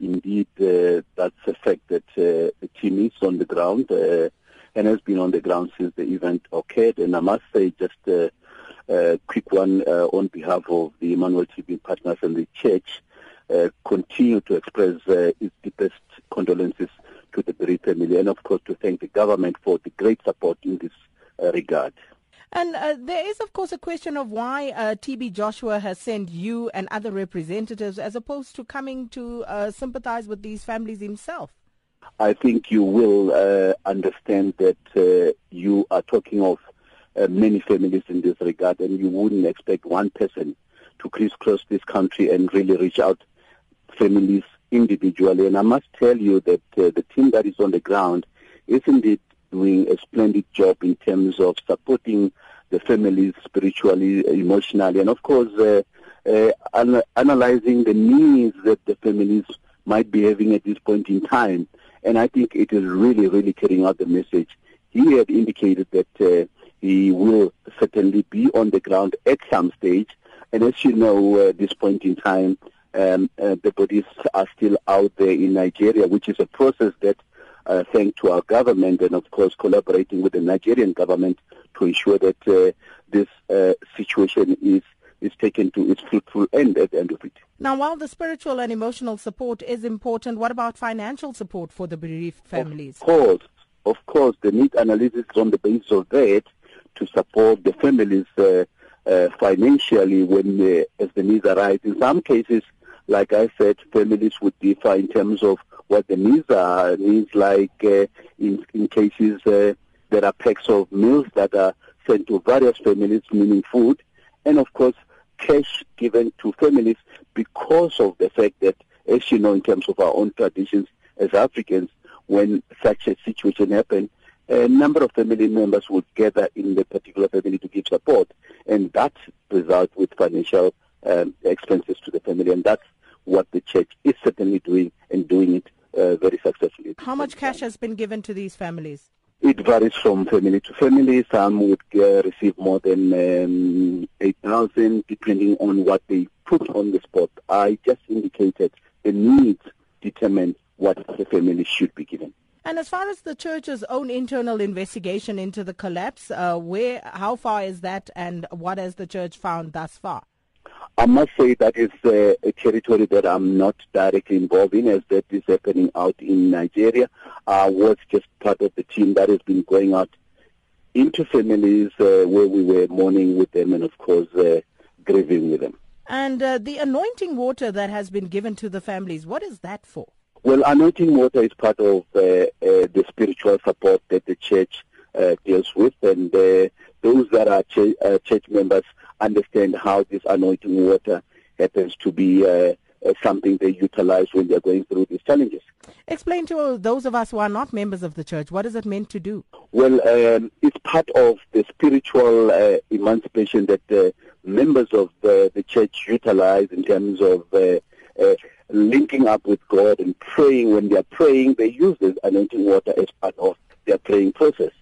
indeed uh, that's the fact that uh, the team is on the ground uh, and has been on the ground since the event occurred. And I must say, just a, a quick one uh, on behalf of the Emmanuel TV partners and the church, uh, continue to express uh, its deepest condolences to the bereaved family and, of course, to thank the government for the great support in this regard. And uh, there is, of course, a question of why uh, TB Joshua has sent you and other representatives as opposed to coming to uh, sympathize with these families himself. I think you will uh, understand that uh, you are talking of uh, many families in this regard, and you wouldn't expect one person to crisscross this country and really reach out families individually. And I must tell you that the team that is on the ground is indeed doing a splendid job in terms of supporting the families spiritually, emotionally, and of course, uh, uh, an- analyzing the needs that the families might be having at this point in time. And I think it is really, really carrying out the message. He had indicated that uh, he will certainly be on the ground at some stage. And as you know, at this point in time, um, uh, the bodies are still out there in Nigeria, which is a process that uh, thanks to our government and, of course, collaborating with the Nigerian government to ensure that uh, this uh, situation is is taken to its fruitful end at the end of it. Now, while the spiritual and emotional support is important, what about financial support for the bereaved families? Of course, of course, the need analysis on the basis of that to support the families uh, uh, financially when uh, as the needs arise. In some cases, like I said, families would differ in terms of what the needs are. Needs like uh, in, in cases uh, there are packs of meals that are sent to various families, meaning food, and of course cash given to families because of the fact that, as you know, in terms of our own traditions as Africans, when such a situation happens, a number of family members would gather in the particular family to give support, and that results with financial um, expenses to the family, and that's what the church is certainly doing and doing it uh, very successfully. How much cash has been given to these families? It varies from family to family. Some would uh, receive more than um, 8,000 depending on what they put on the spot. I just indicated the needs determine what the family should be given. And as far as the church's own internal investigation into the collapse, uh, where, how far is that, and what has the church found thus far? I must say that is uh, a territory that I'm not directly involved in as that is happening out in Nigeria. I was just part of the team that has been going out into families uh, where we were mourning with them and, of course, uh, grieving with them. And uh, the anointing water that has been given to the families, what is that for? Well, anointing water is part of uh, uh, the spiritual support that the church deals with, and those that are ch- church members understand how this anointing water happens to be uh, uh, something they utilize when they're going through these challenges. Explain to those of us who are not members of the church, what is it meant to do? Well, um, it's part of the spiritual uh, emancipation that the members of the, the, church utilize in terms of uh, uh, linking up with God and praying. When they're praying, they use this anointing water as part of their praying process.